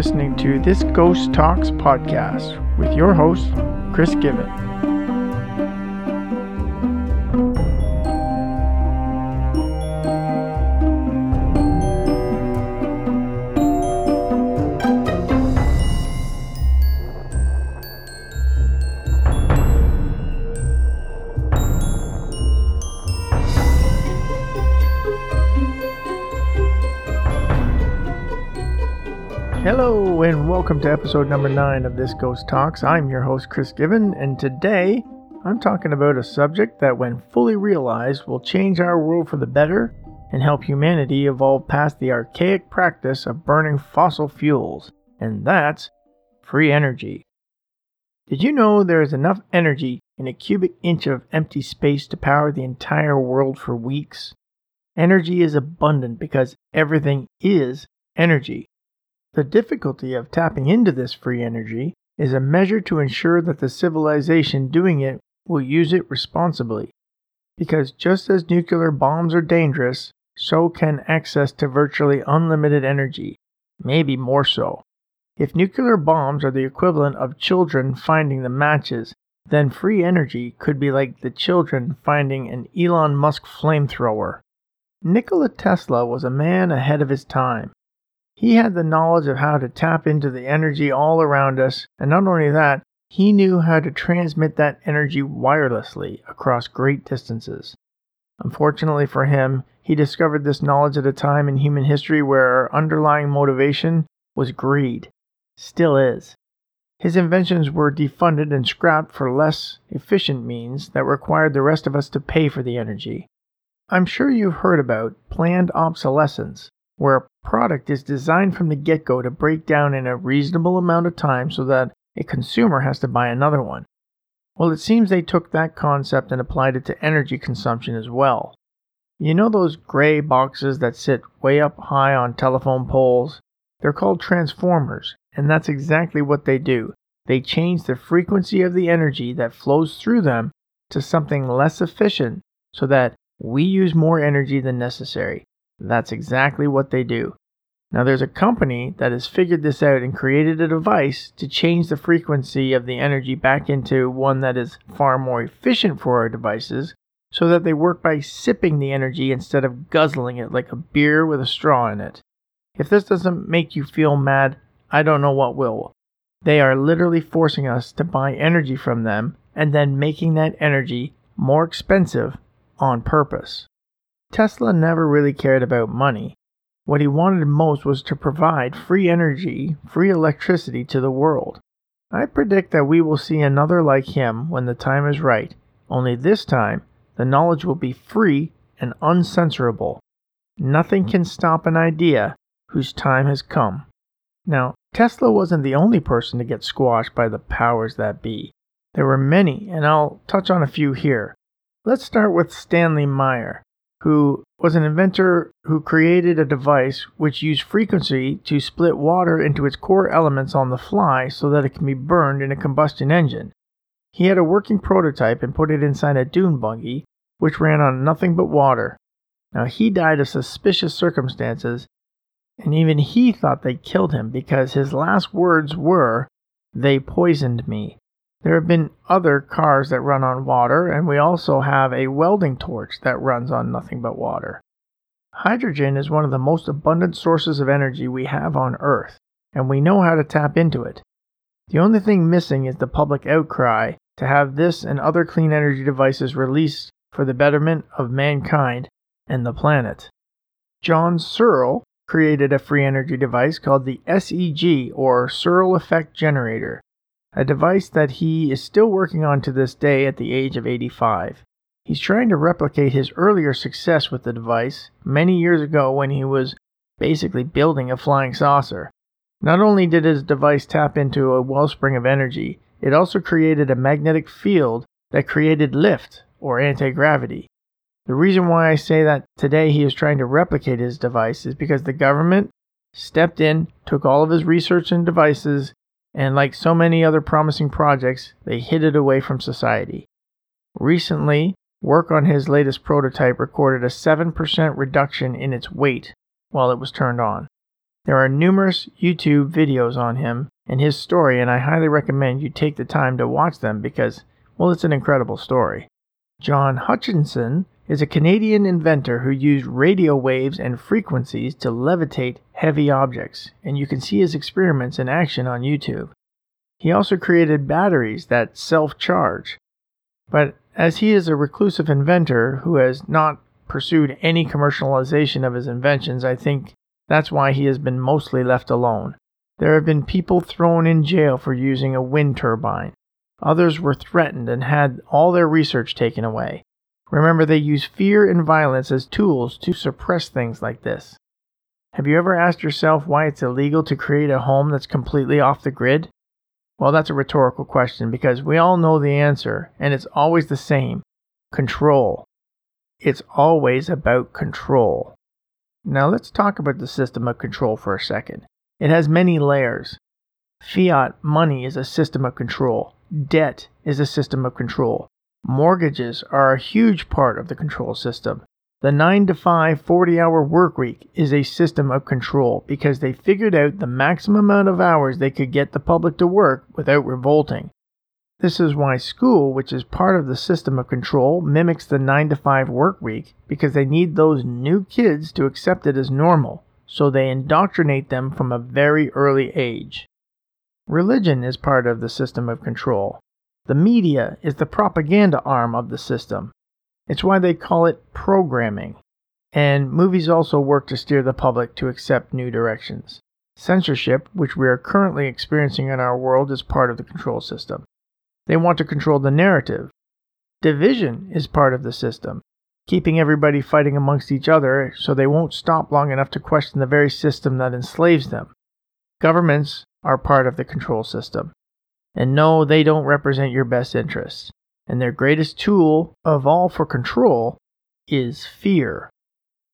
listening to this Ghost Talks podcast with your host, Chris Given. Hello, and welcome to episode number nine of This Ghost Talks. I'm your host, Chris Given, and today I'm talking about a subject that, when fully realized, will change our world for the better and help humanity evolve past the archaic practice of burning fossil fuels, and that's free energy. Did you know there is enough energy in a cubic inch of empty space to power the entire world for weeks? Energy is abundant because everything is energy. The difficulty of tapping into this free energy is a measure to ensure that the civilization doing it will use it responsibly. Because just as nuclear bombs are dangerous, so can access to virtually unlimited energy, maybe more so. If nuclear bombs are the equivalent of children finding the matches, then free energy could be like the children finding an Elon Musk flamethrower. Nikola Tesla was a man ahead of his time. He had the knowledge of how to tap into the energy all around us, and not only that, he knew how to transmit that energy wirelessly across great distances. Unfortunately for him, he discovered this knowledge at a time in human history where our underlying motivation was greed. Still is. His inventions were defunded and scrapped for less efficient means that required the rest of us to pay for the energy. I'm sure you've heard about planned obsolescence, where a product is designed from the get go to break down in a reasonable amount of time so that a consumer has to buy another one. Well, it seems they took that concept and applied it to energy consumption as well. You know those gray boxes that sit way up high on telephone poles? They're called transformers, and that's exactly what they do. They change the frequency of the energy that flows through them to something less efficient so that we use more energy than necessary. That's exactly what they do. Now, there's a company that has figured this out and created a device to change the frequency of the energy back into one that is far more efficient for our devices so that they work by sipping the energy instead of guzzling it like a beer with a straw in it. If this doesn't make you feel mad, I don't know what will. They are literally forcing us to buy energy from them and then making that energy more expensive on purpose. Tesla never really cared about money. What he wanted most was to provide free energy, free electricity to the world. I predict that we will see another like him when the time is right, only this time the knowledge will be free and uncensorable. Nothing can stop an idea whose time has come. Now, Tesla wasn't the only person to get squashed by the powers that be. There were many, and I'll touch on a few here. Let's start with Stanley Meyer who was an inventor who created a device which used frequency to split water into its core elements on the fly so that it can be burned in a combustion engine. He had a working prototype and put it inside a dune buggy, which ran on nothing but water. Now, he died of suspicious circumstances, and even he thought they killed him because his last words were, They poisoned me. There have been other cars that run on water, and we also have a welding torch that runs on nothing but water. Hydrogen is one of the most abundant sources of energy we have on Earth, and we know how to tap into it. The only thing missing is the public outcry to have this and other clean energy devices released for the betterment of mankind and the planet. John Searl created a free energy device called the SEG or Searl Effect Generator a device that he is still working on to this day at the age of 85. He's trying to replicate his earlier success with the device many years ago when he was basically building a flying saucer. Not only did his device tap into a wellspring of energy, it also created a magnetic field that created lift, or anti gravity. The reason why I say that today he is trying to replicate his device is because the government stepped in, took all of his research and devices, and like so many other promising projects, they hid it away from society. Recently, work on his latest prototype recorded a 7% reduction in its weight while it was turned on. There are numerous YouTube videos on him and his story, and I highly recommend you take the time to watch them because, well, it's an incredible story. John Hutchison is a Canadian inventor who used radio waves and frequencies to levitate heavy objects, and you can see his experiments in action on YouTube. He also created batteries that self charge. But as he is a reclusive inventor who has not pursued any commercialization of his inventions, I think that's why he has been mostly left alone. There have been people thrown in jail for using a wind turbine. Others were threatened and had all their research taken away. Remember, they use fear and violence as tools to suppress things like this. Have you ever asked yourself why it's illegal to create a home that's completely off the grid? Well, that's a rhetorical question because we all know the answer, and it's always the same control. It's always about control. Now, let's talk about the system of control for a second. It has many layers. Fiat money is a system of control, debt is a system of control. Mortgages are a huge part of the control system. The 9 to 5 40 hour work week is a system of control because they figured out the maximum amount of hours they could get the public to work without revolting. This is why school, which is part of the system of control, mimics the 9 to 5 work week because they need those new kids to accept it as normal, so they indoctrinate them from a very early age. Religion is part of the system of control. The media is the propaganda arm of the system. It's why they call it programming. And movies also work to steer the public to accept new directions. Censorship, which we are currently experiencing in our world, is part of the control system. They want to control the narrative. Division is part of the system, keeping everybody fighting amongst each other so they won't stop long enough to question the very system that enslaves them. Governments are part of the control system. And no, they don't represent your best interests and their greatest tool of all for control is fear.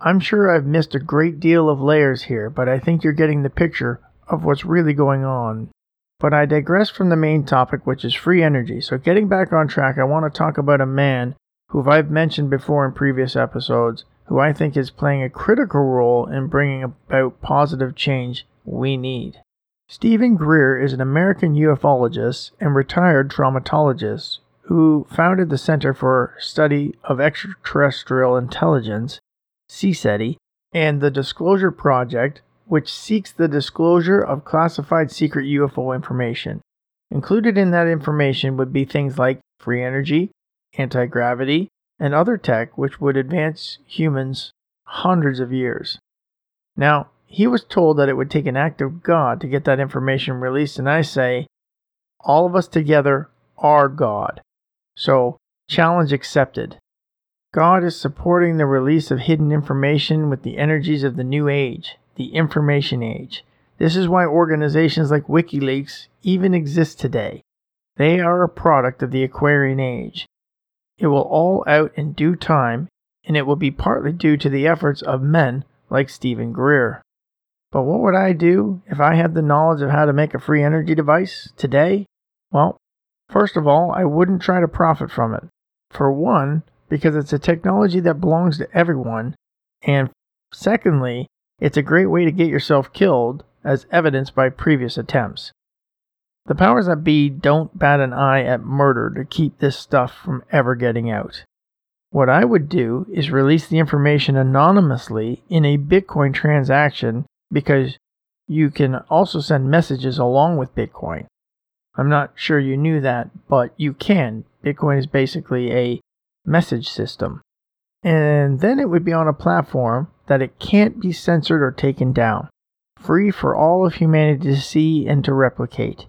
I'm sure I've missed a great deal of layers here, but I think you're getting the picture of what's really going on. But I digress from the main topic, which is free energy. So, getting back on track, I want to talk about a man who I've mentioned before in previous episodes, who I think is playing a critical role in bringing about positive change we need. Steven Greer is an American ufologist and retired traumatologist who founded the Center for Study of Extraterrestrial Intelligence, CSETI, and the Disclosure Project, which seeks the disclosure of classified secret UFO information. Included in that information would be things like free energy, anti gravity, and other tech which would advance humans hundreds of years. Now, he was told that it would take an act of God to get that information released, and I say, all of us together are God. So, challenge accepted. God is supporting the release of hidden information with the energies of the new age, the information age. This is why organizations like WikiLeaks even exist today. They are a product of the Aquarian age. It will all out in due time, and it will be partly due to the efforts of men like Steven Greer. But what would I do if I had the knowledge of how to make a free energy device today? Well, First of all, I wouldn't try to profit from it. For one, because it's a technology that belongs to everyone, and secondly, it's a great way to get yourself killed, as evidenced by previous attempts. The powers that be don't bat an eye at murder to keep this stuff from ever getting out. What I would do is release the information anonymously in a Bitcoin transaction because you can also send messages along with Bitcoin. I'm not sure you knew that, but you can. Bitcoin is basically a message system. And then it would be on a platform that it can't be censored or taken down, free for all of humanity to see and to replicate.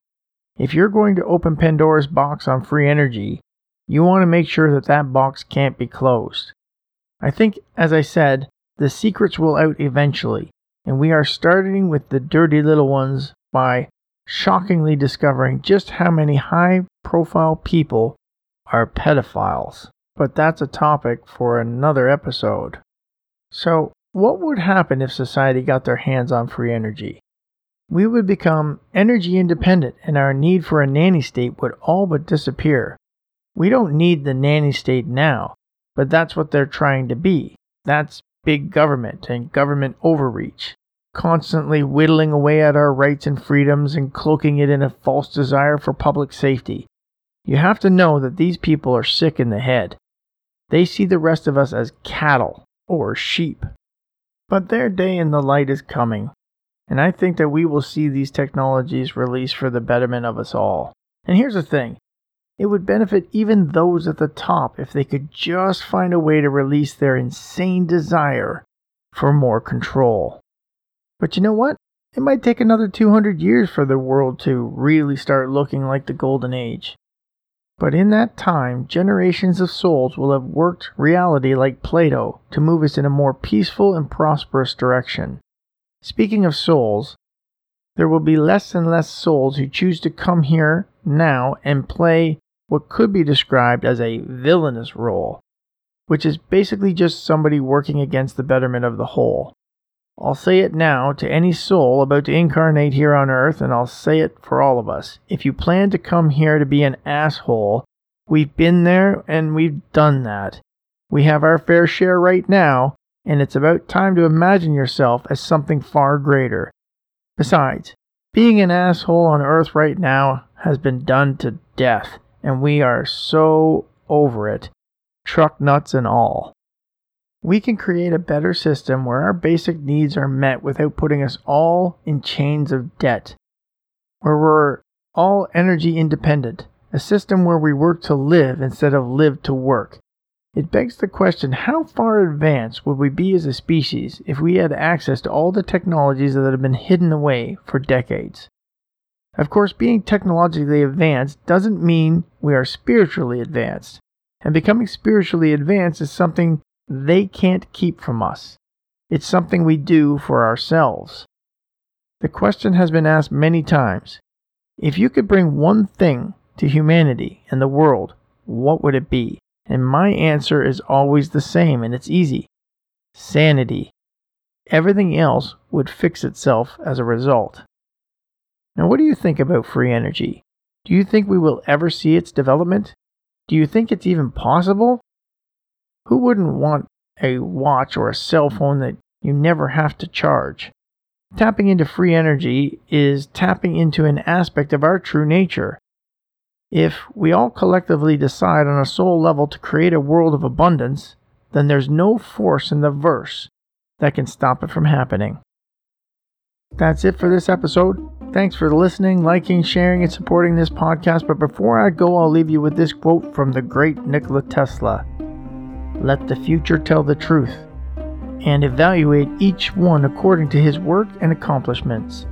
If you're going to open Pandora's box on free energy, you want to make sure that that box can't be closed. I think, as I said, the secrets will out eventually, and we are starting with the dirty little ones by shockingly discovering just how many high profile people are pedophiles. But that's a topic for another episode. So, what would happen if society got their hands on free energy? We would become energy independent and our need for a nanny state would all but disappear. We don't need the nanny state now, but that's what they're trying to be. That's big government and government overreach. constantly whittling away at our rights and freedoms and cloaking it in a false desire for public safety. You have to know that these people are sick in the head. They see the rest of us as cattle or sheep. But their day in the light is coming, and I think that we will see these technologies released for the betterment of us all. And here's the thing it would benefit even those at the top if they could just find a way to release their insane desire for more control. But you know what? It might take another 200 years for the world to really start looking like the Golden Age. But in that time, generations of souls will have worked reality like Play-Doh to move us in a more peaceful and prosperous direction. Speaking of souls, there will be less and less souls who choose to come here now and play what could be described as a villainous role, which is basically just somebody working against the betterment of the whole. I'll say it now to any soul about to incarnate here on earth, and I'll say it for all of us. If you plan to come here to be an asshole, we've been there and we've done that. We have our fair share right now, and it's about time to imagine yourself as something far greater. Besides, being an asshole on earth right now has been done to death, and we are so over it, truck nuts and all we can create a better system where our basic needs are met without putting us all in chains of debt, where we're all energy independent, a system where we work to live instead of live to work. It begs the question how far advanced would we be as a species if we had access to all the technologies that have been hidden away for decades? Of course, being technologically advanced doesn't mean we are spiritually advanced, and becoming spiritually advanced is something they can't keep from us. It's something we do for ourselves. The question has been asked many times if you could bring one thing to humanity and the world, what would it be? And my answer is always the same, and it's easy sanity. Everything else would fix itself as a result. Now, what do you think about free energy? Do you think we will ever see its development? Do you think it's even possible? Who wouldn't want a watch or a cell phone that you never have to charge? Tapping into free energy is tapping into an aspect of our true nature. If we all collectively decide on a soul level to create a world of abundance, then there's no force in the verse that can stop it from happening. That's it for this episode. Thanks for listening, liking, sharing, and supporting this podcast. But before I go, I'll leave you with this quote from the great Nikola Tesla. Let the future tell the truth, and evaluate each one according to his work and accomplishments.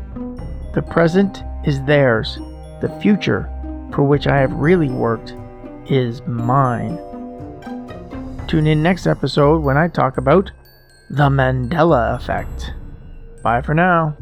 The present is theirs, the future, for which I have really worked, is mine. Tune in next episode when I talk about the Mandela Effect. Bye for now.